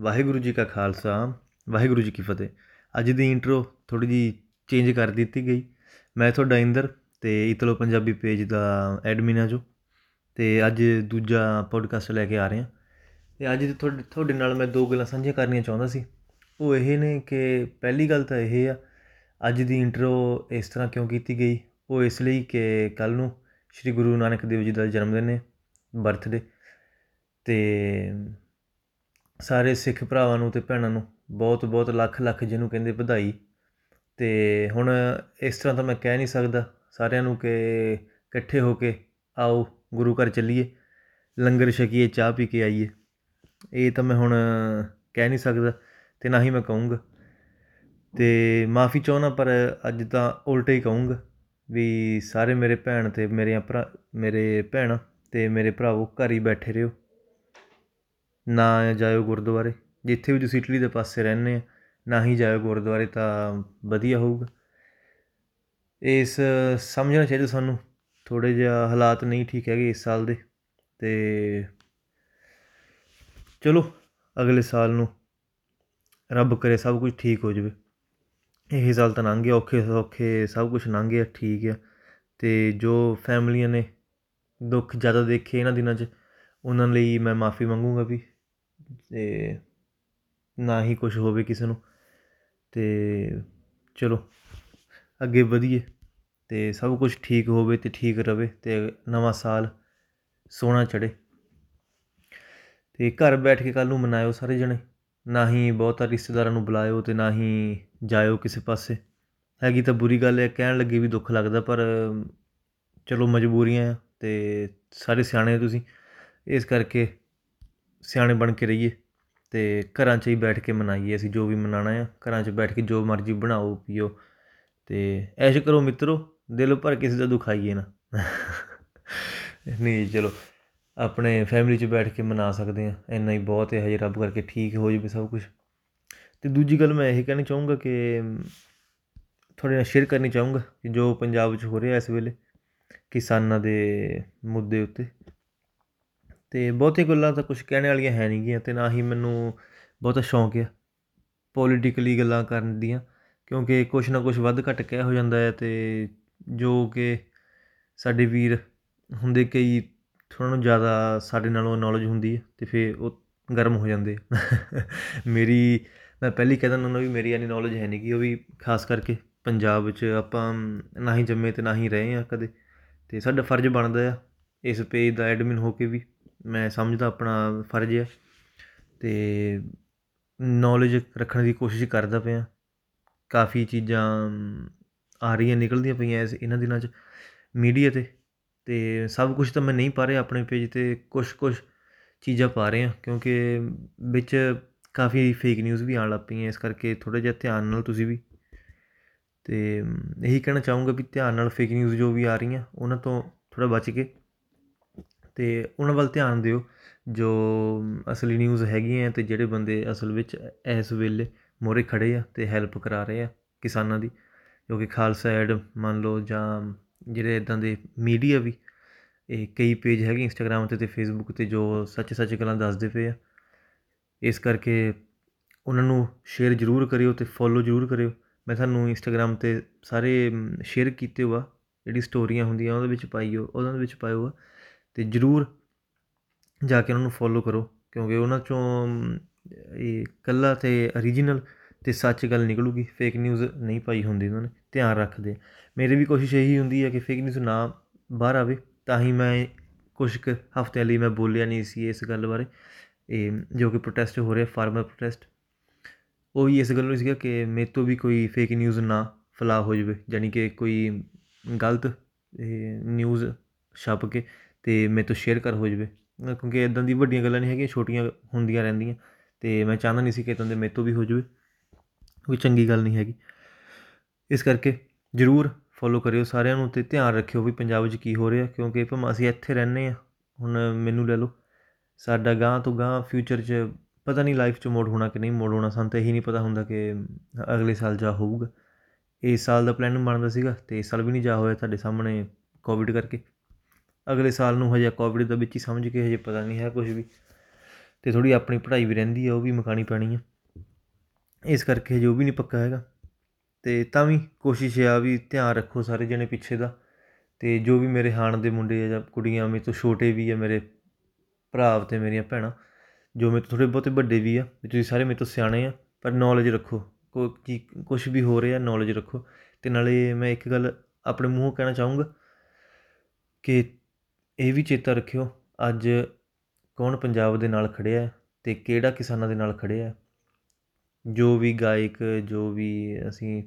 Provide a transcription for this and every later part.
ਵਾਹਿਗੁਰੂ ਜੀ ਕਾ ਖਾਲਸਾ, ਵਾਹਿਗੁਰੂ ਜੀ ਕੀ ਫਤਿਹ। ਅੱਜ ਦੀ ਇੰਟਰੋ ਥੋੜੀ ਜੀ ਚੇਂਜ ਕਰ ਦਿੱਤੀ ਗਈ। ਮੈਂ ਤੁਹਾਡਾ ਇੰਦਰ ਤੇ ਇਤਲੋ ਪੰਜਾਬੀ ਪੇਜ ਦਾ ਐਡਮਿਨ ਆ ਜੋ। ਤੇ ਅੱਜ ਦੂਜਾ ਪੋਡਕਾਸਟ ਲੈ ਕੇ ਆ ਰਹੇ ਹਾਂ। ਤੇ ਅੱਜ ਤੁਹਾਡੇ ਤੁਹਾਡੇ ਨਾਲ ਮੈਂ ਦੋ ਗੱਲਾਂ ਸਾਂਝੀਆਂ ਕਰਨੀਆਂ ਚਾਹੁੰਦਾ ਸੀ। ਉਹ ਇਹ ਨੇ ਕਿ ਪਹਿਲੀ ਗੱਲ ਤਾਂ ਇਹ ਆ, ਅੱਜ ਦੀ ਇੰਟਰੋ ਇਸ ਤਰ੍ਹਾਂ ਕਿਉਂ ਕੀਤੀ ਗਈ? ਉਹ ਇਸ ਲਈ ਕਿ ਕੱਲ ਨੂੰ ਸ੍ਰੀ ਗੁਰੂ ਨਾਨਕ ਦੇਵ ਜੀ ਦਾ ਜਨਮ ਦਿਨ ਹੈ ਬਰਥਡੇ ਤੇ ਸਾਰੇ ਸਿੱਖ ਭਰਾਵਾਂ ਨੂੰ ਤੇ ਭੈਣਾਂ ਨੂੰ ਬਹੁਤ ਬਹੁਤ ਲੱਖ ਲੱਖ ਜਿਹਨੂੰ ਕਹਿੰਦੇ ਵਧਾਈ। ਤੇ ਹੁਣ ਇਸ ਤਰ੍ਹਾਂ ਤਾਂ ਮੈਂ ਕਹਿ ਨਹੀਂ ਸਕਦਾ। ਸਾਰਿਆਂ ਨੂੰ ਕਿ ਇਕੱਠੇ ਹੋ ਕੇ ਆਓ, ਗੁਰੂ ਘਰ ਚੱਲੀਏ, ਲੰਗਰ ਛਕੀਏ, ਚਾਹ ਪੀ ਕੇ ਆਈਏ। ਇਹ ਤਾਂ ਮੈਂ ਹੁਣ ਕਹਿ ਨਹੀਂ ਸਕਦਾ ਤੇ ਨਾ ਹੀ ਮੈਂ ਕਹੂੰਗਾ। ਤੇ ਮਾਫੀ ਚਾਹੁੰਦਾ, ਪਰ ਅੱਜ ਤਾਂ ਉਲਟਾ ਹੀ ਕਹੂੰਗਾ ਵੀ ਸਾਰੇ ਮੇਰੇ ਭੈਣ ਤੇ ਮੇਰੀਆਂ ਭਰਾ, ਮੇਰੇ ਭੈਣ ਤੇ ਮੇਰੇ ਭਰਾਵੋ, ਘਰ ਹੀ ਬੈਠੇ ਰਹੋ। ਨਾ ਜਾਇਓ ਗੁਰਦੁਆਰੇ। ਜਿੱਥੇ ਵੀ ਤੁਸੀਂ ਇਟਲੀ ਦੇ ਪਾਸੇ ਰਹਿੰਦੇ ਆ, ਨਾ ਹੀ ਜਾਇਓ ਗੁਰਦੁਆਰੇ ਤਾਂ ਵਧੀਆ ਹੋਊਗਾ। ਇਸ ਸਮਝਣਾ ਚਾਹੀਦਾ ਸਾਨੂੰ। ਥੋੜੇ ਜਿਹਾ ਹਾਲਾਤ ਨਹੀਂ ਠੀਕ ਹੈਗੇ ਇਸ ਸਾਲ ਦੇ, ਤੇ ਚਲੋ, ਅਗਲੇ ਸਾਲ ਨੂੰ ਰੱਬ ਕਰੇ ਸਭ ਕੁਝ ਠੀਕ ਹੋ ਜਾਵੇ। ਇਹ ਸਾਲ ਤਾਂ ਲੰਘ ਗਿਆ, ਔਖੇ ਸੌਖੇ ਸਭ ਕੁਝ ਲੰਘ ਗਿਆ, ਠੀਕ ਆ। ਤੇ ਜੋ ਫੈਮਲੀਆਂ ਨੇ ਦੁੱਖ ਜ਼ਿਆਦਾ ਦੇਖੇ ਇਹਨਾਂ ਦਿਨਾਂ 'ਚ, ਉਹਨਾਂ ਲਈ ਮੈਂ ਮਾਫੀ ਮੰਗੂੰਗਾ ਵੀ। ਤੇ ਨਾ ਹੀ ਕੁਝ ਹੋਵੇ ਕਿਸੇ ਨੂੰ। ਤੇ ਚਲੋ, ਅੱਗੇ ਵਧੀਏ ਤੇ ਸਭ ਕੁਝ ਠੀਕ ਹੋਵੇ ਤੇ ਠੀਕ ਰਵੇ ਤੇ ਨਵਾਂ ਸਾਲ ਸੋਹਣਾ ਚੜੇ ਤੇ ਘਰ ਬੈਠ ਕੇ ਕੱਲ ਨੂੰ ਮਨਾਇਓ ਸਾਰੇ ਜਣੇ। ਨਾ ਹੀ ਬਹੁਤਾ ਰਿਸ਼ਤੇਦਾਰਾਂ ਨੂੰ ਬੁਲਾਇਓ ਤੇ ਨਾ ਹੀ ਜਾਇਓ ਕਿਸੇ ਪਾਸੇ। ਹੈਗੀ ਤਾਂ ਬੁਰੀ ਗੱਲ ਹੈ, ਕਹਿਣ ਲੱਗੇ ਵੀ ਦੁੱਖ ਲੱਗਦਾ ਪਰ ਚਲੋ ਮਜਬੂਰੀਆਂ ਆ ਤੇ ਸਾਰੇ ਸਿਆਣੇ ਤੁਸੀਂ। ਇਸ ਕਰਕੇ ਸਿਆਣੇ ਬਣ ਕੇ ਰਹੀਏ ਤੇ ਘਰਾਂ 'ਚ ਹੀ ਬੈਠ ਕੇ ਮਨਾਈਏ ਅਸੀਂ ਜੋ ਵੀ ਮਨਾਣਾ ਆ। ਘਰਾਂ 'ਚ ਬੈਠ ਕੇ ਜੋ ਮਰਜ਼ੀ ਬਣਾਓ, ਪੀਓ ਤੇ ਐਸ਼ ਕਰੋ ਮਿੱਤਰੋ, ਦਿਲ ਭਰ ਕਿਸੇ ਦਾ ਦੁਖਾਈਏ ਨਾ। ਨਹੀਂ ਚਲੋ, ਆਪਣੇ ਫੈਮਿਲੀ 'ਚ ਬੈਠ ਕੇ ਮਨਾ ਸਕਦੇ ਆ ਇੰਨਾ ਹੀ ਬਹੁਤ ਹੈ ਹਜੇ ਰੱਬ ਕਰਕੇ ਠੀਕ ਹੋ ਜਾਵੇ ਸਭ ਕੁਝ ਤੇ ਦੂਜੀ ਗੱਲ ਮੈਂ ਇਹ ਕਹਿਣੀ ਚਾਹੂੰਗਾ ਕਿ ਤੁਹਾਡੇ ਨਾਲ ਸ਼ੇਅਰ ਕਰਨੀ ਚਾਹੂੰਗਾ ਕਿ ਜੋ ਪੰਜਾਬ 'ਚ ਹੋ ਰਿਹਾ ਇਸ ਵੇਲੇ ਕਿਸਾਨਾਂ ਦੇ ਮੁੱਦੇ ਉੱਤੇ। ਤੇ ਬਹੁਤੀ ਗੱਲਾਂ ਤਾਂ ਕੁਝ ਕਹਿਣ ਵਾਲੀਆਂ ਹੈ ਨਹੀਂ ਗੀਆਂ ਤੇ ਨਾ ਹੀ ਮੈਨੂੰ ਬਹੁਤਾ ਸ਼ੌਂਕ ਆ ਪੋਲੀਟੀਕਲੀ ਗੱਲਾਂ ਕਰਨ ਦੀਆਂ, ਕਿਉਂਕਿ ਕੁਝ ਨਾ ਕੁਝ ਵੱਧ ਘੱਟ ਕਹਿ ਹੋ ਜਾਂਦਾ ਹੈ ਤੇ ਜੋ ਕਿ ਸਾਡੇ ਵੀਰ ਹੁੰਦੇ ਕਈ ਥੋੜ੍ਹਾ ਨੂੰ ਜ਼ਿਆਦਾ ਸਾਡੇ ਨਾਲੋਂ ਨੌਲੇਜ ਹੁੰਦੀ ਹੈ ਤੇ ਫਿਰ ਉਹ ਗਰਮ ਹੋ ਜਾਂਦੇ ਮੇਰੀ, ਮੈਂ ਪਹਿਲੀ ਕਹਿ ਦਿੰਦਾ ਉਹਨਾਂ ਵੀ ਮੇਰੀ ਇੰਨੀ ਨੌਲੇਜ ਹੈ ਨਹੀਂ ਕਿ ਉਹ ਵੀ ਖਾਸ ਕਰਕੇ ਪੰਜਾਬ ਵਿੱਚ ਆਪਾਂ ਨਾ ਹੀ ਜੰਮੇ ਤੇ ਨਾ ਹੀ ਰਹੇ ਆ ਕਦੇ, ਤੇ ਸਾਡਾ ਫਰਜ਼ ਬਣਦਾ ਆ ਇਸ ਪੇਜ ਦਾ ਐਡਮਿਨ ਹੋ ਕੇ ਵੀ। ਮੈਂ ਸਮਝਦਾ ਆਪਣਾ ਫਰਜ਼ ਹੈ ਤੇ ਨੌਲੇਜ ਰੱਖਣ ਦੀ ਕੋਸ਼ਿਸ਼ ਕਰਦਾ ਪਿਆ। ਕਾਫੀ ਚੀਜ਼ਾਂ ਆ ਰਹੀਆਂ, ਨਿਕਲਦੀਆਂ ਪਈਆਂ ਇਸ ਇਹਨਾਂ ਦਿਨਾਂ 'ਚ ਮੀਡੀਆ 'ਤੇ, ਤੇ ਸਭ ਕੁਝ ਤਾਂ ਮੈਂ ਨਹੀਂ ਪਾ ਰਿਹਾ ਆਪਣੇ ਪੇਜ 'ਤੇ ਕੁਝ ਕੁਝ ਚੀਜ਼ਾਂ ਪਾ ਰਿਹਾ ਕਿਉਂਕਿ ਵਿੱਚ ਕਾਫੀ ਫੇਕ ਨਿਊਜ਼ ਵੀ ਆਉਣ ਲੱਗ ਪਈਆਂ ਇਸ ਕਰਕੇ ਥੋੜਾ ਜਿਹਾ ਧਿਆਨ ਨਾਲ ਤੁਸੀਂ ਵੀ। ਤੇ ਇਹੀ ਕਹਿਣਾ ਚਾਹੂੰਗਾ ਵੀ ਧਿਆਨ ਨਾਲ ਫੇਕ ਨਿਊਜ਼ ਜੋ ਵੀ ਆ ਰਹੀਆਂ, ਉਹਨਾਂ ਤੋਂ ਥੋੜਾ ਬਚ ਕੇ ਤੇ ਉਹਨਾਂ ਵੱਲ ਧਿਆਨ ਦਿਓ, ਜੋ ਅਸਲੀ ਨਿਊਜ਼ ਹੈਗੀਆਂ ਤੇ ਜਿਹੜੇ ਬੰਦੇ ਅਸਲ ਵਿੱਚ ਇਸ ਵੇਲੇ ਮੋਰੇ ਖੜੇ ਆ ਤੇ ਹੈਲਪ ਕਰਾ ਰਹੇ ਆ ਕਿਸਾਨਾਂ ਦੀ, ਜੋ ਕਿ ਖਾਲਸਾ ਐਡ ਮੰਨ ਲਓ ਜਾਂ ਜਿਹੜੇ ਇਦਾਂ ਦੇ ਮੀਡੀਆ ਵੀ, ਇਹ ਕਈ ਪੇਜ ਹੈਗੇ ਇੰਸਟਾਗ੍ਰam ਤੇ ਤੇ ਫੇਸਬੁੱਕ ਤੇ ਜੋ ਸੱਚ ਸੱਚ ਗੱਲਾਂ ਦੱਸਦੇ ਪਏ ਆ। ਇਸ ਕਰਕੇ ਉਹਨਾਂ ਨੂੰ ਸ਼ੇਅਰ ਜ਼ਰੂਰ ਕਰਿਓ ਤੇ ਫੋਲੋ ਜ਼ਰੂਰ ਕਰਿਓ। ਮੈਂ ਤੁਹਾਨੂੰ ਇੰਸਟਾਗ੍ਰam ਤੇ ਸਾਰੇ ਸ਼ੇਅਰ ਕੀਤੇ ਹੋਆ, ਜਿਹੜੀ ਸਟੋਰੀਆਂ ਹੁੰਦੀਆਂ ਉਹਦੇ ਵਿੱਚ ਪਾਈਓ ਉਹਨਾਂ ਦੇ ਵਿੱਚ ਪਾਇਓ ਤੇ ਜ਼ਰੂਰ ਜਾ ਕੇ ਉਹਨਾਂ ਨੂੰ ਫੋਲੋ ਕਰੋ, ਕਿਉਂਕਿ ਉਹਨਾਂ ਚੋਂ ਇਹ ਕੱਲਾ ਤੇ origignal ਤੇ ਸੱਚ ਗੱਲ ਨਿਕਲੂਗੀ ਫੇਕ ਨਿਊਜ਼ ਨਹੀਂ ਪਾਈ ਹੁੰਦੀ ਉਹਨਾਂ ਨੇ, ਧਿਆਨ ਰੱਖਦੇ ਮੇਰੀ ਵੀ ਕੋਸ਼ਿਸ਼ ਇਹੀ ਹੁੰਦੀ ਹੈ ਕਿ ਫੇਕ ਨਿਊਜ਼ ਨਾ ਬਾਹਰ ਆਵੇ, ਤਾਂ ਹੀ ਮੈਂ ਕੁਝ ਕੁ ਹਫ਼ਤਿਆਂ ਲਈ ਮੈਂ ਬੋਲਿਆ ਨਹੀਂ ਸੀ ਇਸ ਗੱਲ ਬਾਰੇ, ਇਹ ਜੋ ਕਿ ਪ੍ਰੋਟੈਸਟ ਹੋ ਰਿਹਾ ਫਾਰਮਰ ਪ੍ਰੋਟੈਸਟ ਉਹ ਵੀ ਇਸ ਗੱਲ ਨੂੰ ਸੀਗਾ ਕਿ ਮੇਰੇ ਤੋਂ ਵੀ ਕੋਈ ਫੇਕ ਨਿਊਜ਼ ਨਾ ਫਲਾ ਹੋ ਜਾਵੇ ਯਾਨੀ ਕਿ ਕੋਈ ਗਲਤ ਨਿਊਜ਼ ਛਪ ਕੇ ਤੇ ਮੇਰੇ ਤੋਂ ਸ਼ੇਅਰ ਕਰ ਹੋ ਜਾਵੇ। ਕਿਉਂਕਿ ਇਦਾਂ ਦੀ ਵੱਡੀਆਂ ਗੱਲਾਂ ਨਹੀਂ ਹੈਗੀਆਂ, ਛੋਟੀਆਂ ਹੁੰਦੀਆਂ ਰਹਿੰਦੀਆਂ। ਤੇ ਮੈਂ ਚਾਹੁੰਦਾ ਨਹੀਂ ਸੀ ਕਿ ਇਦਾਂ ਦੇ ਮੇਰੇ ਤੋਂ ਵੀ ਹੋ ਜਾਵੇ। ਕੋਈ ਚੰਗੀ ਗੱਲ ਨਹੀਂ ਹੈਗੀ। ਇਸ ਕਰਕੇ ਜ਼ਰੂਰ ਫੋਲੋ ਕਰਿਓ ਸਾਰਿਆਂ ਨੂੰ ਤੇ ਧਿਆਨ ਰੱਖਿਓ ਵੀ ਪੰਜਾਬ ਵਿੱਚ ਕੀ ਹੋ ਰਿਹਾ। ਕਿਉਂਕਿ ਭਾਵੇਂ ਅਸੀਂ ਇੱਥੇ ਰਹਿੰਦੇ ਆ ਹੁਣ ਮੈਨੂੰ ਲੈ ਲਓ, ਸਾਡਾ ਗਾਂ ਤੋਂ ਗਾਂ ਫਿਊਚਰ 'ਚ ਪਤਾ ਨਹੀਂ ਲਾਈਫ 'ਚ ਮੋੜ ਹੋਣਾ ਕਿ ਨਹੀਂ ਮੋੜ ਹੋਣਾ, ਸਾਨੂੰ ਤਾਂ ਇਹੀ ਨਹੀਂ ਪਤਾ ਹੁੰਦਾ ਕਿ ਅਗਲੇ ਸਾਲ ਜਾ ਹੋਊਗਾ। ਇਸ ਸਾਲ ਦਾ ਪਲਾਨ ਬਣਦਾ ਸੀਗਾ ਤੇ ਇਸ ਸਾਲ ਵੀ ਨਹੀਂ ਜਾ ਹੋਇਆ ਤੁਹਾਡੇ ਸਾਹਮਣੇ ਕੋਵਿਡ ਕਰਕੇ। ਅਗਲੇ ਸਾਲ ਨੂੰ ਹਜੇ ਕੋਵਿਡ ਦਾ ਵਿੱਚ ਹੀ ਸਮਝ ਕੇ ਹਜੇ ਪਤਾ ਨਹੀਂ ਹੈ ਕੁਝ ਵੀ। ਅਤੇ ਥੋੜ੍ਹੀ ਆਪਣੀ ਪੜ੍ਹਾਈ ਵੀ ਰਹਿੰਦੀ ਆ ਉਹ ਵੀ ਮੁਕਾਉਣੀ ਪੈਣੀ ਆ ਇਸ ਕਰਕੇ ਹਜੇ ਉਹ ਵੀ ਨਹੀਂ ਪੱਕਾ ਹੈਗਾ। ਅਤੇ ਤਾਂ ਵੀ ਕੋਸ਼ਿਸ਼ ਆ ਵੀ ਧਿਆਨ ਰੱਖੋ ਸਾਰੇ ਜਣੇ ਪਿੱਛੇ ਦਾ। ਅਤੇ ਜੋ ਵੀ ਮੇਰੇ ਹਾਣ ਦੇ ਮੁੰਡੇ ਆ ਜਾਂ ਕੁੜੀਆਂ, ਮੇਰੇ ਤੋਂ ਛੋਟੇ ਵੀ ਆ, ਮੇਰੇ ਭਰਾ ਅਤੇ ਮੇਰੀਆਂ ਭੈਣਾਂ, ਜੋ ਮੇਰੇ ਤੋਂ ਥੋੜ੍ਹੇ ਬਹੁਤੇ ਵੱਡੇ ਵੀ ਆ, ਵੀ ਤੁਸੀਂ ਸਾਰੇ ਮੇਰੇ ਤੋਂ ਸਿਆਣੇ ਆ, ਪਰ ਨੌਲੇਜ ਰੱਖੋ। ਕੋ ਕੀ ਕੁਛ ਵੀ ਹੋ ਰਿਹਾ ਨੌਲੇਜ ਰੱਖੋ। ਅਤੇ ਨਾਲੇ ਮੈਂ ਇੱਕ ਗੱਲ ਆਪਣੇ ਮੂੰਹੋਂ ਕਹਿਣਾ ਚਾਹੂੰਗਾ ਕਿ ਇਹ ਵੀ ਚੇਤਾ ਰੱਖਿਓ, ਅੱਜ ਕੌਣ ਪੰਜਾਬ ਦੇ ਨਾਲ ਖੜਿਆ ਅਤੇ ਕਿਹੜਾ ਕਿਸਾਨਾਂ ਦੇ ਨਾਲ ਖੜਿਆ ਜੋ ਵੀ ਗਾਇਕ, ਜੋ ਵੀ ਅਸੀਂ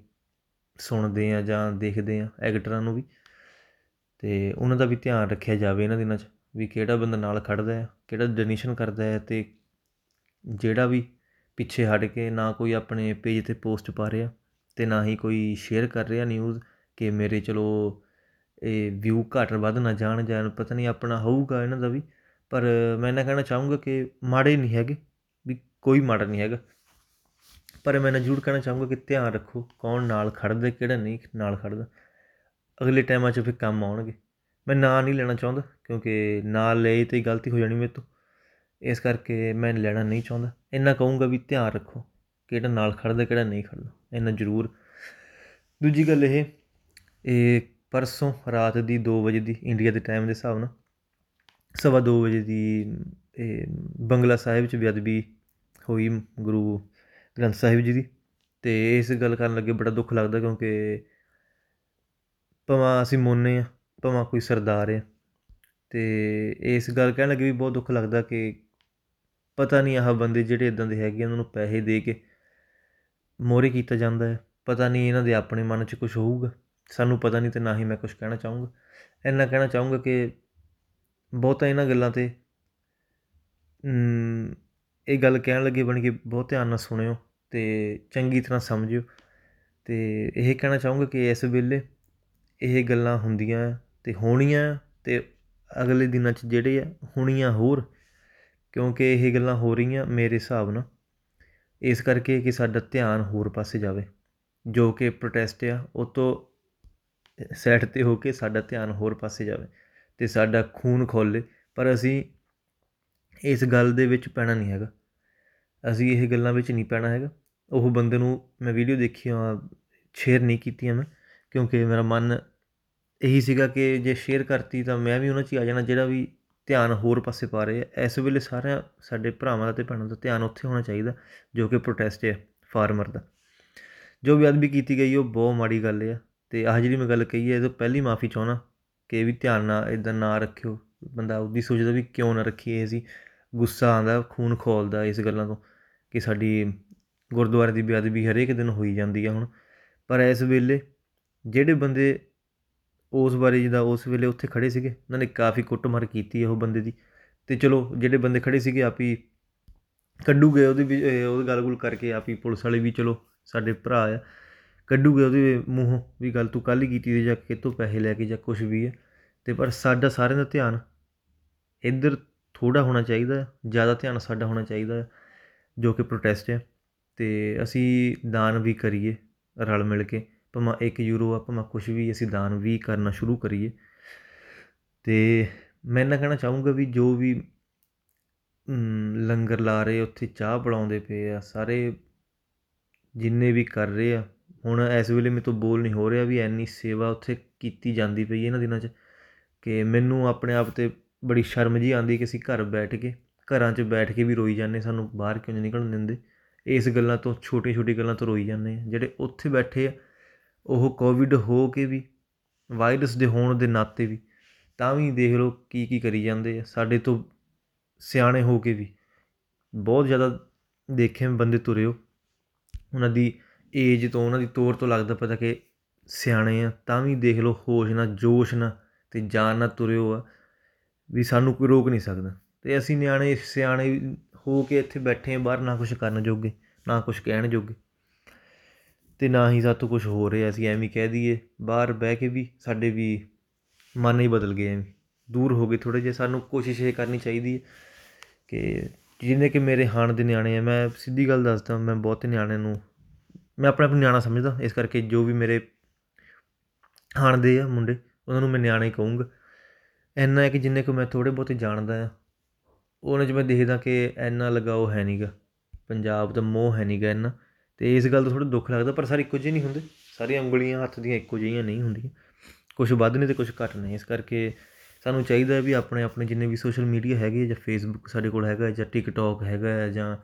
ਸੁਣਦੇ ਹਾਂ ਜਾਂ ਦੇਖਦੇ ਹਾਂ ਐਕਟਰਾਂ ਨੂੰ ਵੀ ਅਤੇ ਉਹਨਾਂ ਦਾ ਵੀ ਧਿਆਨ ਰੱਖਿਆ ਜਾਵੇ ਇਹਨਾਂ ਦਿਨਾਂ 'ਚ ਵੀ ਕਿਹੜਾ ਬੰਦਾ ਨਾਲ ਖੜਦਾ ਹੈ, ਕਿਹੜਾ ਡੋਨੇਸ਼ਨ ਕਰਦਾ ਹੈ ਅਤੇ ਜਿਹੜਾ ਵੀ ਪਿੱਛੇ ਹਟ ਕੇ ਨਾ ਕੋਈ ਆਪਣੇ ਪੇਜ 'ਤੇ ਪੋਸਟ ਪਾ ਰਿਹਾ ਅਤੇ ਨਾ ਹੀ ਕੋਈ ਸ਼ੇਅਰ ਕਰ ਰਿਹਾ ਨਿਊਜ਼ ਕਿ ਮੇਰੇ ਚਲੋ ਇਹ ਵਿਊ ਘੱਟ ਵੱਧ ਨਾ ਜਾਣ, ਜਾਂ ਪਤਾ ਨਹੀਂ ਆਪਣਾ ਹੋਊਗਾ ਇਹਨਾਂ ਦਾ ਵੀ। ਪਰ ਮੈਂ ਇਹਨਾਂ ਕਹਿਣਾ ਚਾਹੂੰਗਾ ਕਿ ਮਾੜੇ ਨਹੀਂ ਹੈਗੇ, ਵੀ ਕੋਈ ਮਾੜਾ ਨਹੀਂ ਹੈਗਾ। ਪਰ ਮੈਂ ਨਾ ਜ਼ਰੂਰ ਕਹਿਣਾ ਚਾਹੂੰਗਾ ਕਿ ਧਿਆਨ ਰੱਖੋ ਕੌਣ ਨਾਲ ਖੜਦਾ ਕਿਹੜਾ ਨਹੀਂ ਨਾਲ ਖੜਦਾ ਅਗਲੇ ਟਾਈਮਾਂ 'ਚ ਫਿਰ ਕੰਮ ਆਉਣਗੇ। ਮੈਂ ਨਾਂ ਨਹੀਂ ਲੈਣਾ ਚਾਹੁੰਦਾ, ਕਿਉਂਕਿ ਨਾਂ ਲਈ ਤੇ ਗਲਤੀ ਹੋ ਜਾਣੀ ਮੇਰੇ ਤੋਂ। ਇਸ ਕਰਕੇ ਮੈਂ ਲੈਣਾ ਨਹੀਂ ਚਾਹੁੰਦਾ। ਇੰਨਾ ਕਹੂੰਗਾ ਵੀ ਧਿਆਨ ਰੱਖੋ ਕਿਹੜਾ ਨਾਲ ਖੜਦਾ ਕਿਹੜਾ ਨਹੀਂ ਖੜਦਾ ਇੰਨਾ ਜ਼ਰੂਰ। ਦੂਜੀ ਗੱਲ ਇਹ ਇਹ ਪਰਸੋਂ ਰਾਤ ਦੀ 2 ਵਜੇ ਦੀ, ਇੰਡੀਆ ਦੇ ਟਾਈਮ ਦੇ ਹਿਸਾਬ ਨਾਲ। ਸਵਾ 2 ਵਜੇ ਦੀ, ਇਹ ਬੰਗਲਾ ਸਾਹਿਬ 'ਚ ਬੇਅਦਬੀ ਹੋਈ ਗੁਰੂ ਗ੍ਰੰਥ ਸਾਹਿਬ ਜੀ ਦੀ ਅਤੇ ਇਸ ਗੱਲ ਕਰਨ ਲੱਗੇ ਬੜਾ ਦੁੱਖ ਲੱਗਦਾ ਕਿਉਂਕਿ ਭਾਵੇਂ ਅਸੀਂ ਮੋਨੇ ਆ, ਭਾਵੇਂ ਕੋਈ ਸਰਦਾਰ ਆ ਅਤੇ ਇਸ ਗੱਲ ਕਹਿਣ ਲੱਗੇ ਵੀ ਬਹੁਤ ਦੁੱਖ ਲੱਗਦਾ ਕਿ ਪਤਾ ਨਹੀਂ ਆਹ ਬੰਦੇ ਜਿਹੜੇ ਇਦਾਂ ਦੇ ਹੈਗੇ ਉਹਨਾਂ ਨੂੰ ਪੈਸੇ ਦੇ ਕੇ ਮੋਹਰੇ ਕੀਤਾ ਜਾਂਦਾ ਹੈ। ਪਤਾ ਨਹੀਂ ਇਹਨਾਂ ਦੇ ਆਪਣੇ ਮਨ 'ਚ ਕੁਝ ਹੋਊਗਾ। ਸਾਨੂੰ ਪਤਾ ਨਹੀਂ ਅਤੇ ਨਾ ਹੀ ਮੈਂ ਕੁਝ ਕਹਿਣਾ ਚਾਹੂੰਗਾ। ਇੰਨਾ ਕਹਿਣਾ ਚਾਹੂੰਗਾ ਕਿ ਬਹੁਤਾ ਇਹਨਾਂ ਗੱਲਾਂ 'ਤੇ ਇਹ ਗੱਲ ਕਹਿਣ ਲੱਗੇ ਬਣ ਕੇ ਬਹੁਤ ਧਿਆਨ ਨਾਲ ਸੁਣਿਓ ਅਤੇ ਚੰਗੀ ਤਰ੍ਹਾਂ ਸਮਝਿਓ। ਅਤੇ ਇਹ ਕਹਿਣਾ ਚਾਹੂੰਗਾ ਕਿ ਇਸ ਵੇਲੇ ਇਹ ਗੱਲਾਂ ਹੁੰਦੀਆਂ ਅਤੇ ਹੋਣੀਆਂ ਅਤੇ ਅਗਲੇ ਦਿਨਾਂ 'ਚ ਜਿਹੜੇ ਆ ਹੋਣੀਆਂ ਹੋਰ, ਕਿਉਂਕਿ ਇਹ ਗੱਲਾਂ ਹੋ ਰਹੀਆਂ ਮੇਰੇ ਹਿਸਾਬ ਨਾਲ। ਇਸ ਕਰਕੇ ਕਿ ਸਾਡਾ ਧਿਆਨ ਹੋਰ ਪਾਸੇ ਜਾਵੇ, ਜੋ ਕਿ ਪ੍ਰੋਟੈਸਟ ਆ, ਉਹ ਤੋਂ ਸਾਈਡ 'ਤੇ ਹੋ ਕੇ ਸਾਡਾ ਧਿਆਨ ਹੋਰ ਪਾਸੇ ਜਾਵੇ ਅਤੇ ਸਾਡਾ ਖੂਨ ਖੋਲੇ। ਪਰ ਅਸੀਂ ਇਸ ਗੱਲ ਦੇ ਵਿੱਚ ਪੈਣਾ ਨਹੀਂ ਹੈਗਾ। ਅਸੀਂ ਇਹ ਗੱਲਾਂ ਵਿੱਚ ਨਹੀਂ ਪੈਣਾ ਹੈਗਾ। ਉਹ ਬੰਦੇ ਨੂੰ ਮੈਂ ਵੀਡੀਓ ਦੇਖੀਆਂ ਸ਼ੇਅਰ ਨਹੀਂ ਕੀਤੀਆਂ ਮੈਂ, ਕਿਉਂਕਿ ਮੇਰਾ ਮਨ ਇਹੀ ਸੀਗਾ ਕਿ ਜੇ ਸ਼ੇਅਰ ਕਰਤੀ ਤਾਂ ਮੈਂ ਵੀ ਉਹਨਾਂ 'ਚ ਹੀ ਆ ਜਾਣਾ, ਜਿਹੜਾ ਵੀ ਧਿਆਨ ਹੋਰ ਪਾਸੇ ਪਾ ਰਹੇ ਆ। ਇਸ ਵੇਲੇ ਸਾਰਿਆਂ, ਸਾਡੇ ਭਰਾਵਾਂ ਦਾ ਅਤੇ ਭੈਣਾਂ ਦਾ ਧਿਆਨ ਉੱਥੇ ਹੋਣਾ ਚਾਹੀਦਾ, ਜੋ ਕਿ ਪ੍ਰੋਟੈਸਟ ਹੈ ਫਾਰਮਰ ਦਾ। ਜੋ ਵੀ ਬੇਅਦਬੀ ਕੀਤੀ ਗਈ, ਉਹ ਬਹੁਤ ਮਾੜੀ ਗੱਲ ਹੈ ਅਤੇ ਆਹ ਜਿਹੜੀ ਮੈਂ ਗੱਲ ਕਹੀ ਹੈ ਇਹ ਤੋਂ ਪਹਿਲੀ ਮਾਫੀ ਚਾਹੁੰਦਾ ਕਿ ਇਹ ਵੀ ਧਿਆਨ ਨਾਲ ਇਦਾਂ ਨਾ ਰੱਖਿਓ। ਬੰਦਾ ਉਹਦੀ ਸੋਚਦਾ ਵੀ ਕਿਉਂ ਨਾ ਰੱਖੀਏ ਅਸੀਂ ਗੁੱਸਾ ਆਉਂਦਾ, ਖੂਨ ਖੋਲਦਾ ਇਸ ਗੱਲਾਂ ਤੋਂ ਕਿ ਸਾਡੀ ਗੁਰਦੁਆਰੇ ਦੀ ਬੇਅਦਬੀ ਹਰੇਕ ਦਿਨ ਹੋਈ ਜਾਂਦੀ ਆ ਹੁਣ। ਪਰ ਇਸ ਵੇਲੇ ਜਿਹੜੇ ਬੰਦੇ ਉਸ ਬਾਰੇ ਜਿਹਦਾ ਉਸ ਵੇਲੇ ਉੱਥੇ ਖੜੇ ਸੀਗੇ, ਉਹਨਾਂ ਨੇ ਕਾਫੀ ਕੁੱਟਮਾਰ ਕੀਤੀ ਉਹ ਬੰਦੇ ਦੀ। ਅਤੇ ਚਲੋ, ਜਿਹੜੇ ਬੰਦੇ ਖੜੇ ਸੀਗੇ, ਆਪ ਹੀ ਕੱਢੂਗੇ ਉਹਦੀ ਵੀ ਉਹ ਗੱਲ ਗੁੱਲ ਕਰਕੇ ਆਪ ਹੀ ਪੁਲਿਸ ਵਾਲੇ ਵੀ ਚਲੋ ਸਾਡੇ ਭਰਾ ਆ। ਕੱਢੂਗੇ ਉਹਦੇ ਮੂੰਹੋਂ ਵੀ ਗੱਲ ਤੂੰ ਕੱਲ੍ਹ ਹੀ ਕੀਤੀ ਤੇ ਜਾਂ ਕਿਤੋਂ ਪੈਸੇ ਲੈ ਕੇ ਜਾਂ ਕੁਝ ਵੀ ਹੈ ਅਤੇ ਪਰ ਸਾਡਾ ਸਾਰਿਆਂ ਦਾ ਧਿਆਨ ਇੱਧਰ ਥੋੜ੍ਹਾ ਹੋਣਾ ਚਾਹੀਦਾ ਜ਼ਿਆਦਾ ਧਿਆਨ ਸਾਡਾ ਹੋਣਾ ਚਾਹੀਦਾ ਜੋ ਕਿ ਪ੍ਰੋਟੈਸਟ ਹੈ ਅਤੇ ਅਸੀਂ ਦਾਨ ਵੀ ਕਰੀਏ ਰਲ ਮਿਲ ਕੇ, ਭਾਵੇਂ ਇੱਕ ਯੂਰੋ ਆ, ਭਾਵੇਂ ਕੁਛ ਵੀ, ਅਸੀਂ ਦਾਨ ਵੀ ਕਰਨਾ ਸ਼ੁਰੂ ਕਰੀਏ। ਅਤੇ ਮੈਂ ਇੰਨਾ ਕਹਿਣਾ ਚਾਹੂੰਗਾ ਵੀ ਜੋ ਵੀ ਲੰਗਰ ਲਾ ਰਹੇ ਉੱਥੇ ਚਾਹ ਪਿਲਾਉਂਦੇ ਪਏ ਆ, ਸਾਰੇ ਜਿੰਨੇ ਵੀ ਕਰ ਰਹੇ ਆ ਹੁਣ ਇਸ ਵੇਲੇ ਮੇਰੇ ਤੋਂ ਬੋਲ ਨਹੀਂ ਹੋ ਰਿਹਾ ਵੀ ਇੰਨੀ ਸੇਵਾ ਉੱਥੇ ਕੀਤੀ ਜਾਂਦੀ ਪਈ ਇਹਨਾਂ ਦਿਨਾਂ 'ਚ ਕਿ ਮੈਨੂੰ ਆਪਣੇ ਆਪ 'ਤੇ ਬੜੀ ਸ਼ਰਮ ਜੀ ਆਉਂਦੀ ਕਿ ਅਸੀਂ ਘਰ ਬੈਠ ਕੇ, ਘਰਾਂ 'ਚ ਬੈਠ ਕੇ ਵੀ ਰੋਈ ਜਾਂਦੇ ਸਾਨੂੰ ਬਾਹਰ ਕਿਉਂ ਨਹੀਂ ਨਿਕਲਣ ਦਿੰਦੇ। ਇਸ ਗੱਲਾਂ ਤੋਂ ਛੋਟੀ ਛੋਟੀ ਗੱਲਾਂ ਤੋਂ ਰੋਈ ਜਾਂਦੇ ਆ ਜਿਹੜੇ ਉੱਥੇ ਬੈਠੇ ਆ, ਉਹ ਕੋਵਿਡ ਹੋ ਕੇ ਵੀ ਵਾਇਰਸ ਦੇ ਹੋਣ ਦੇ ਨਾਤੇ ਵੀ, ਤਾਂ ਵੀ ਦੇਖ ਲਓ ਕੀ ਕੀ ਕਰੀ ਜਾਂਦੇ ਆ। ਸਾਡੇ ਤੋਂ ਸਿਆਣੇ ਹੋ ਕੇ ਵੀ ਬਹੁਤ ਜ਼ਿਆਦਾ ਦੇਖੇ ਬੰਦੇ ਤੁਰੇ ਹੋ। ਉਹਨਾਂ ਦੀ ਏਜ ਤੋਂ ਉਹਨਾਂ ਦੀ ਤੋਰ ਤੋਂ ਲੱਗਦਾ ਪਤਾ ਕਿ ਸਿਆਣੇ ਆ, ਤਾਂ ਵੀ ਦੇਖ ਲਓ ਹੋਸ਼ ਨਾਲ, ਜੋਸ਼ ਨਾਲ ਅਤੇ ਜਾਨ ਨਾਲ ਤੁਰੇ ਹੋ ਆ ਵੀ ਸਾਨੂੰ ਕੋਈ ਰੋਕ ਨਹੀਂ ਸਕਦਾ। ਅਤੇ ਅਸੀਂ ਨਿਆਣੇ, ਸਿਆਣੇ ਹੋ ਕੇ ਇੱਥੇ ਬੈਠੇ ਹਾਂ ਬਾਹਰ, ਨਾ ਕੁਛ ਕਰਨ ਜੋਗੇ, ਨਾ ਕੁਛ ਕਹਿਣ ਜੋਗੇ। ਅਤੇ ਨਾ ਹੀ ਸਾਤੋਂ ਕੁਛ ਹੋ ਰਿਹਾ, ਅਸੀਂ ਐਵੇਂ ਕਹਿ ਦਈਏ, ਬਾਹਰ ਬਹਿ ਕੇ ਵੀ ਸਾਡੇ ਵੀ ਮਨ ਹੀ ਬਦਲ ਗਏ ਐਵੇਂ। ਦੂਰ ਹੋ ਗਏ ਥੋੜ੍ਹੇ ਜਿਹੇ, ਸਾਨੂੰ ਕੋਸ਼ਿਸ਼ ਇਹ ਕਰਨੀ ਚਾਹੀਦੀ ਹੈ ਕਿ ਜਿੰਨੇ ਕਿ ਮੇਰੇ ਹਾਣ ਦੇ ਨਿਆਣੇ ਆ, ਮੈਂ ਸਿੱਧੀ ਗੱਲ ਦੱਸਦਾ, ਮੈਂ ਬਹੁਤੇ ਨਿਆਣਿਆਂ ਨੂੰ ਮੈਂ ਆਪਣੇ ਆਪ ਨੂੰ ਨਿਆਣਾ ਸਮਝਦਾ, ਇਸ ਕਰਕੇ ਜੋ ਵੀ ਮੇਰੇ ਹਾਣ ਦੇ ਆ ਮੁੰਡੇ, ਉਹਨਾਂ ਨੂੰ ਮੈਂ ਨਿਆਣੇ ਕਹੂੰਗਾ। ਇੰਨਾ ਹੈ ਕਿ ਜਿੰਨੇ ਕੁ ਮੈਂ ਥੋੜ੍ਹੇ ਬਹੁਤੇ ਜਾਣਦਾ ਆ ਉਹਨਾਂ 'ਚ ਮੈਂ ਦੇਖਦਾ ਕਿ ਇੰਨਾ ਲਗਾਓ ਹੈ ਨਹੀਂ ਗਾ, ਪੰਜਾਬ ਦਾ ਮੋਹ ਹੈ ਨਹੀਂ ਗਾ ਇੰਨਾ। ਅਤੇ ਇਸ ਗੱਲ ਦਾ ਥੋੜ੍ਹਾ ਦੁੱਖ ਲੱਗਦਾ, ਪਰ ਸਾਰੇ ਇੱਕੋ ਜਿਹੇ ਨਹੀਂ ਹੁੰਦੇ, ਸਾਰੀਆਂ ਉਂਗਲੀਆਂ ਹੱਥ ਦੀਆਂ ਇੱਕੋ ਜਿਹੀਆਂ ਨਹੀਂ ਹੁੰਦੀਆਂ। ਕੁਛ ਵੱਧ ਨੇ ਅਤੇ ਕੁਛ ਘੱਟ ਨੇ, ਇਸ ਕਰਕੇ ਸਾਨੂੰ ਚਾਹੀਦਾ ਵੀ ਆਪਣੇ ਆਪਣੇ ਜਿੰਨੇ ਵੀ ਸੋਸ਼ਲ ਮੀਡੀਆ ਹੈਗੇ ਜਾਂ ਫੇਸਬੁੱਕ ਸਾਡੇ ਕੋਲ ਹੈਗਾ ਜਾਂ ਟਿਕਟੋਕ ਹੈਗਾ ਹੈ ਜਾਂ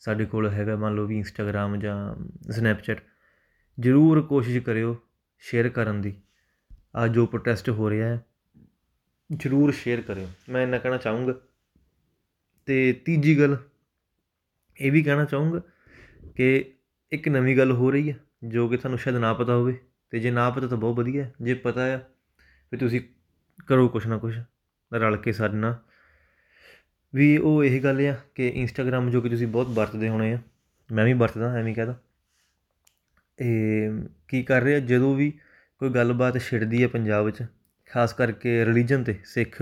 ਸਾਡੇ ਕੋਲ ਹੈਗਾ ਮੰਨ ਲਓ ਵੀ ਇੰਸਟਾਗ੍ਰਾਮ ਜਾਂ ਸਨੈਪਚੈਟ ਜ਼ਰੂਰ ਕੋਸ਼ਿਸ਼ ਕਰਿਓ ਸ਼ੇਅਰ ਕਰਨ ਦੀ। ਆ ਜੋ ਪ੍ਰੋਟੈਸਟ ਹੋ ਰਿਹਾ ਹੈ, ਜ਼ਰੂਰ ਸ਼ੇਅਰ ਕਰਿਓ। ਮੈਂ ਇੰਨਾ ਕਹਿਣਾ ਚਾਹੂੰਗਾ। ਅਤੇ ਤੀਜੀ ਗੱਲ, ਇਹ ਵੀ ਕਹਿਣਾ ਚਾਹੂੰਗਾ ਕਿ ਇੱਕ ਨਵੀਂ ਗੱਲ ਹੋ ਰਹੀ ਹੈ, ਜੋ ਕਿ ਤੁਹਾਨੂੰ ਸ਼ਾਇਦ ਨਾ ਪਤਾ ਹੋਵੇ। ਅਤੇ ਜੇ ਨਾ ਪਤਾ ਤਾਂ ਬਹੁਤ ਵਧੀਆ ਹੈ। ਜੇ ਪਤਾ ਆ ਫਿਰ ਤੁਸੀਂ ਕਰੋ ਕੁਛ ਨਾ ਕੁਛ, ਰਲ ਕੇ ਸਾਡੇ ਨਾਲ। ਵੀ ਉਹ ਇਹ ਗੱਲ ਆ ਕਿ ਇੰਸਟਾਗ੍ਰਾਮ ਜੋ ਕਿ ਤੁਸੀਂ ਬਹੁਤ ਵਰਤਦੇ ਹੋਣੇ ਆ, ਮੈਂ ਵੀ ਵਰਤਦਾ, ਐਵੇਂ ਕਹਦਾ ਇਹ ਕੀ ਕਰ ਰਿਹਾ ਜਦੋਂ ਵੀ ਕੋਈ ਗੱਲਬਾਤ ਛਿੜਦੀ ਹੈ ਪੰਜਾਬ ਵਿੱਚ, ਖਾਸ ਕਰਕੇ ਰਿਲੀਜਨ 'ਤੇ, ਸਿੱਖ,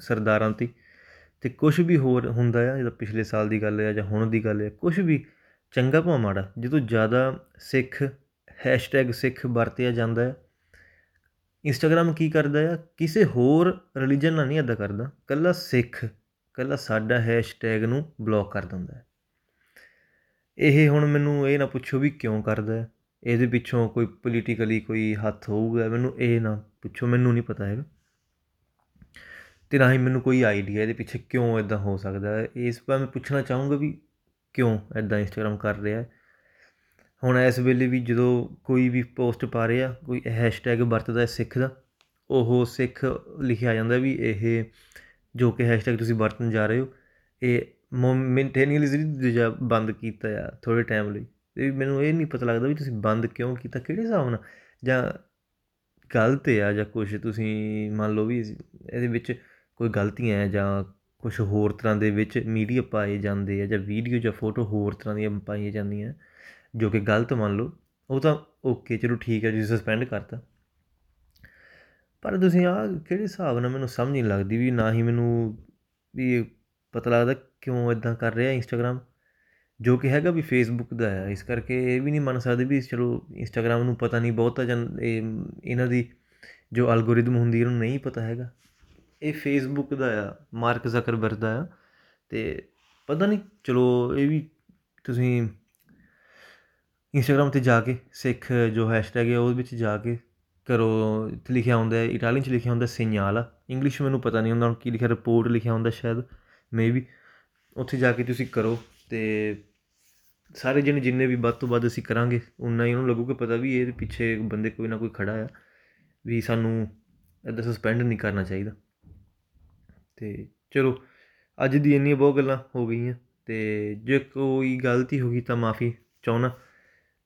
ਸਰਦਾਰਾਂ 'ਤੇ ਅਤੇ ਕੁਛ ਵੀ ਹੋਰ ਹੁੰਦਾ ਆ, ਜਿੱਦਾਂ ਪਿਛਲੇ ਸਾਲ ਦੀ ਗੱਲ ਹੈ ਜਾਂ ਹੁਣ ਦੀ ਗੱਲ ਹੈ ਕੁਛ ਵੀ ਚੰਗਾ ਭਾਵੇਂ ਮਾੜਾ, ਜਦੋਂ ਜ਼ਿਆਦਾ ਸਿੱਖ ਹੈਸ਼ਟੈਗ ਸਿੱਖ ਵਰਤਿਆ ਜਾਂਦਾ ਹੈ ਇੰਸਟਾਗ੍ਰਾਮ ਕੀ ਕਰਦਾ ਆ? ਕਿਸੇ ਹੋਰ ਰਿਲੀਜਨ ਨਾਲ ਨਹੀਂ ਇੱਦਾਂ ਕਰਦਾ। ਇਕੱਲਾ ਸਿੱਖ ਇਕੱਲਾ ਸਾਡਾ ਹੈਸ਼ਟੈਗ ਨੂੰ ਬਲੌਕ ਕਰ ਦਿੰਦਾ ਹੈ। ਇਹ ਹੁਣ ਮੈਨੂੰ ਇਹ ਨਾ ਪੁੱਛੋ ਵੀ ਕਿਉਂ ਕਰਦਾ ਹੈ। ਇਹਦੇ ਪਿੱਛੋਂ ਕੋਈ ਪੋਲੀਟੀਕਲੀ ਕੋਈ ਹੱਥ ਹੋਊਗਾ, ਮੈਨੂੰ ਇਹ ਨਾ ਪੁੱਛੋ, ਮੈਨੂੰ ਨਹੀਂ ਪਤਾ ਹੈਗਾ। ਅਤੇ ਨਾ ਹੀ ਮੈਨੂੰ ਕੋਈ ਆਈਡੀਆ ਇਹਦੇ ਪਿੱਛੇ ਕਿਉਂ ਇਦਾਂ ਹੋ ਸਕਦਾ ਹੈ। ਇਸ ਬਾਰੇ ਮੈਂ ਪੁੱਛਣਾ ਚਾਹੂੰਗਾ ਵੀ ਕਿਉਂ ਇਦਾਂ ਇੰਸਟਾਗ੍ਰਾਮ ਕਰ ਰਿਹਾ ਹੁਣ ਇਸ ਵੇਲੇ ਵੀ ਜਦੋਂ ਕੋਈ ਵੀ ਪੋਸਟ ਪਾ ਰਿਹਾ, ਕੋਈ ਹੈਸ਼ਟੈਗ ਵਰਤਦਾ ਸਿੱਖ ਦਾ, ਉਹ ਸਿੱਖ ਲਿਖਿਆ ਜਾਂਦਾ ਵੀ ਇਹ ਜੋ ਕਿ ਹੈਸ਼ਟੈਗ ਤੁਸੀਂ ਵਰਤਣ ਜਾ ਰਹੇ ਹੋ, ਇਹ ਮੋਮੈਂਟੇਨੀਅਸਲੀ ਜਾਂ ਬੰਦ ਕੀਤਾ ਆ ਥੋੜ੍ਹੇ ਟਾਈਮ ਲਈ ਅਤੇ ਮੈਨੂੰ ਇਹ ਨਹੀਂ ਪਤਾ ਲੱਗਦਾ ਵੀ ਤੁਸੀਂ ਬੰਦ ਕਿਉਂ ਕੀਤਾ, ਕਿਹੜੇ ਹਿਸਾਬ ਨਾਲ? ਜਾਂ ਗਲਤ ਆ ਜਾਂ ਕੁਛ, ਤੁਸੀਂ ਮੰਨ ਲਓ ਵੀ ਇਹਦੇ ਵਿੱਚ ਕੋਈ ਗਲਤੀਆਂ ਹੈ ਜਾਂ ਕੁਛ ਹੋਰ ਤਰ੍ਹਾਂ ਦੇ ਵਿੱਚ ਮੀਡੀਆ ਪਾਏ ਜਾਂਦੇ ਆ ਜਾਂ ਵੀਡੀਓ ਜਾਂ ਫੋਟੋ ਹੋਰ ਤਰ੍ਹਾਂ ਦੀਆਂ ਪਾਈਆਂ ਜਾਂਦੀਆਂ, ਜੋ ਕਿ ਗਲਤ ਮੰਨ ਲਓ, ਉਹ ਤਾਂ ਓਕੇ ਚਲੋ ਠੀਕ ਹੈ ਜੀ ਸਸਪੈਂਡ ਕਰਤਾ। ਪਰ ਤੁਸੀਂ ਆ ਕਿਹੜੇ ਹਿਸਾਬ ਨਾਲ ਮੈਨੂੰ ਸਮਝ ਨਹੀਂ ਲੱਗਦੀ ਵੀ ਨਾ ਹੀ ਮੈਨੂੰ ਵੀ ਪਤਾ ਲੱਗਦਾ ਕਿਉਂ ਇਦਾਂ ਕਰ ਰਿਹਾ ਇੰਸਟਾਗ੍ਰਾਮ, ਜੋ ਕਿ ਹੈਗਾ ਵੀ ਫੇਸਬੁੱਕ ਦਾ ਹੈ ਇਸ ਕਰਕੇ ਇਹ ਵੀ ਨਹੀਂ ਮੰਨ ਸਕਦੇ ਵੀ ਚਲੋ ਇੰਸਟਾਗ੍ਰਾਮ ਨੂੰ ਪਤਾ ਨਹੀਂ ਬਹੁਤਾ ਜਾਂ ਇਹ ਇਹਨਾਂ ਦੀ ਜੋ ਐਲਗੋਰਿਦਮ ਹੁੰਦੀ ਇਹਨੂੰ ਨਹੀਂ ਪਤਾ ਹੈਗਾ। ਇਹ ਫੇਸਬੁੱਕ ਦਾ ਆ ਮਾਰਕ ਜ਼ਕਰਬਰਗ ਦਾ ਆ। ਅਤੇ ਪਤਾ ਨਹੀਂ ਚਲੋ ਇਹ ਵੀ ਤੁਸੀਂ ਇੰਸਟਾਗ੍ਰਾਮ 'ਤੇ ਜਾ ਕੇ, ਸਿੱਖ ਜੋ ਹੈਸ਼ਟੈਗ ਹੈ ਉਹਦੇ ਵਿੱਚ ਜਾ ਕੇ ਕਰੋ ਇੱਥੇ ਲਿਖਿਆ ਹੁੰਦਾ ਇਟਾਲੀਅਨ 'ਚ ਲਿਖਿਆ ਹੁੰਦਾ ਸਿੰਜਾਲ ਇੰਗਲਿਸ਼ ਮੈਨੂੰ ਪਤਾ ਨਹੀਂ ਹੁੰਦਾ ਕੀ ਲਿਖਿਆ ਰਿਪੋਰਟ ਲਿਖਿਆ ਹੁੰਦਾ ਸ਼ਾਇਦ ਮੇ ਵੀ ਉੱਥੇ ਜਾ ਕੇ ਤੁਸੀਂ ਕਰੋ ਅਤੇ ਸਾਰੇ ਜਣੇ ਜਿੰਨੇ ਵੀ ਵੱਧ ਤੋਂ ਵੱਧ ਅਸੀਂ ਕਰਾਂਗੇ, ਉਨਾ ਹੀ ਉਹਨੂੰ ਲੱਗੂਗਾ ਪਤਾ ਵੀ ਇਹਦੇ ਪਿੱਛੇ ਬੰਦੇ ਕੋਈ ਨਾ ਕੋਈ ਖੜਾ ਆ, ਵੀ ਸਾਨੂੰ ਇੱਦਾਂ ਸਸਪੈਂਡ ਨਹੀਂ ਕਰਨਾ ਚਾਹੀਦਾ। ਅਤੇ ਚਲੋ, ਅੱਜ ਦੀ ਇੰਨੀਆਂ ਬਹੁਤ ਗੱਲਾਂ ਹੋ ਗਈਆਂ ਅਤੇ ਜੇ ਕੋਈ ਗਲਤੀ ਹੋ ਗਈ ਤਾਂ ਮਾਫੀ ਚਾਹੁੰਦਾ।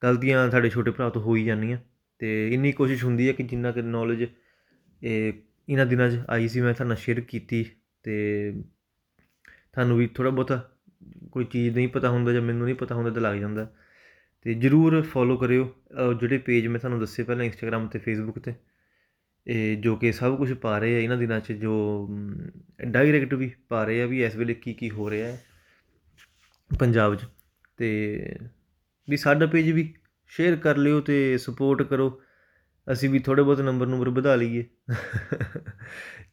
ਗਲਤੀਆਂ ਸਾਡੇ ਛੋਟੇ ਭਰਾ ਤੋਂ ਹੋ ਹੀ ਜਾਂਦੀਆਂ। ਅਤੇ ਇੰਨੀ ਕੋਸ਼ਿਸ਼ ਹੁੰਦੀ ਹੈ ਕਿ ਜਿੰਨਾ ਕੁ ਨੌਲੇਜ ਇਹ ਇਹਨਾਂ ਦਿਨਾਂ 'ਚ ਆਈ ਸੀ, ਮੈਂ ਤੁਹਾਡੇ ਨਾਲ ਸ਼ੇਅਰ ਕੀਤੀ ਅਤੇ ਤੁਹਾਨੂੰ ਵੀ ਥੋੜ੍ਹਾ ਬਹੁਤਾ ਕੋਈ ਚੀਜ਼ ਨਹੀਂ ਪਤਾ ਹੁੰਦਾ ਜਾਂ ਮੈਨੂੰ ਨਹੀਂ ਪਤਾ ਹੁੰਦਾ ਤਾਂ ਲੱਗ ਜਾਂਦਾ। ਅਤੇ ਜ਼ਰੂਰ ਫੋਲੋ ਕਰਿਓ ਜਿਹੜੇ ਪੇਜ ਮੈਂ ਤੁਹਾਨੂੰ ਦੱਸੇ ਪਹਿਲਾਂ ਇੰਸਟਾਗ੍ਰਾਮ 'ਤੇ ਫੇਸਬੁੱਕ 'ਤੇ, ਇਹ ਜੋ ਕਿ ਸਭ ਕੁਝ ਪਾ ਰਹੇ ਆ ਇਹਨਾਂ ਦਿਨਾਂ 'ਚ, ਜੋ ਡਾਇਰੈਕਟ ਵੀ ਪਾ ਰਹੇ ਆ ਵੀ ਇਸ ਵੇਲੇ ਕੀ ਕੀ ਹੋ ਰਿਹਾ ਹੈ ਪੰਜਾਬ 'ਚ। ਅਤੇ ਵੀ ਸਾਡਾ ਪੇਜ ਵੀ ਸ਼ੇਅਰ ਕਰ ਲਿਓ ਅਤੇ ਸਪੋਰਟ ਕਰੋ। ਅਸੀਂ ਵੀ ਥੋੜ੍ਹੇ ਬਹੁਤ ਨੰਬਰ ਨੂੰਬਰ ਵਧਾ ਲਈਏ।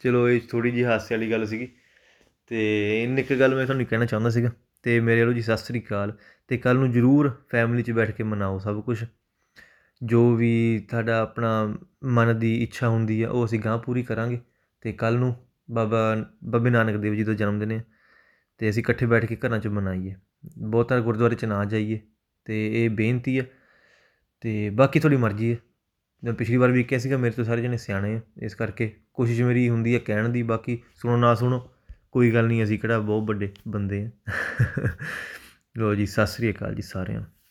ਚਲੋ, ਇਹ ਥੋੜ੍ਹੀ ਜਿਹੀ ਹਾਸੇ ਵਾਲੀ ਗੱਲ ਸੀਗੀ। ਅਤੇ ਇੰਨੀ ਕੁ ਗੱਲ ਮੈਂ ਤੁਹਾਨੂੰ ਕਹਿਣਾ ਚਾਹੁੰਦਾ ਸੀਗਾ ਅਤੇ ਮੇਰੇ ਵੱਲੋਂ ਜੀ ਸਤਿ ਸ੍ਰੀ ਅਕਾਲ। ਅਤੇ ਕੱਲ੍ਹ ਨੂੰ ਜ਼ਰੂਰ ਫੈਮਿਲੀ 'ਚ ਬੈਠ ਕੇ ਮਨਾਓ ਸਭ ਕੁਝ ਜੋ ਵੀ ਤੁਹਾਡਾ ਆਪਣਾ ਮਨ ਦੀ ਇੱਛਾ ਹੁੰਦੀ ਆ, ਉਹ ਅਸੀਂ ਗਾਂ ਪੂਰੀ ਕਰਾਂਗੇ। ਅਤੇ ਕੱਲ੍ਹ ਨੂੰ ਬਾਬਾ, ਬਾਬੇ ਨਾਨਕ ਦੇਵ ਜੀ ਦਾ ਜਨਮ ਦਿਨ ਹੈ ਅਤੇ ਅਸੀਂ ਇਕੱਠੇ ਬੈਠ ਕੇ ਘਰਾਂ 'ਚ ਮਨਾਈਏ। ਬਹੁਤਾਂ ਗੁਰਦੁਆਰੇ 'ਚ ਨਾ ਜਾਈਏ। ਅਤੇ ਇਹ ਬੇਨਤੀ ਹੈ ਅਤੇ ਬਾਕੀ ਤੁਹਾਡੀ ਮਰਜ਼ੀ ਹੈ। ਮੈਂ ਪਿਛਲੀ ਵਾਰ ਵੀ ਕਿਹਾ ਸੀਗਾ, ਮੇਰੇ ਤੋਂ ਸਾਰੇ ਜਣੇ ਸਿਆਣੇ ਆ, ਇਸ ਕਰਕੇ ਕੋਸ਼ਿਸ਼ ਮੇਰੀ ਹੁੰਦੀ ਹੈ ਕਹਿਣ ਦੀ, ਬਾਕੀ ਸੁਣੋ ਨਾ ਸੁਣੋ, ਕੋਈ ਗੱਲ ਨਹੀਂ, ਅਸੀਂ ਕਿਹੜਾ ਬਹੁਤ ਵੱਡੇ ਬੰਦੇ ਆ। ਲੋ ਜੀ, ਸਤਿ ਸ੍ਰੀ ਅਕਾਲ ਜੀ ਸਾਰਿਆਂ ਨੂੰ।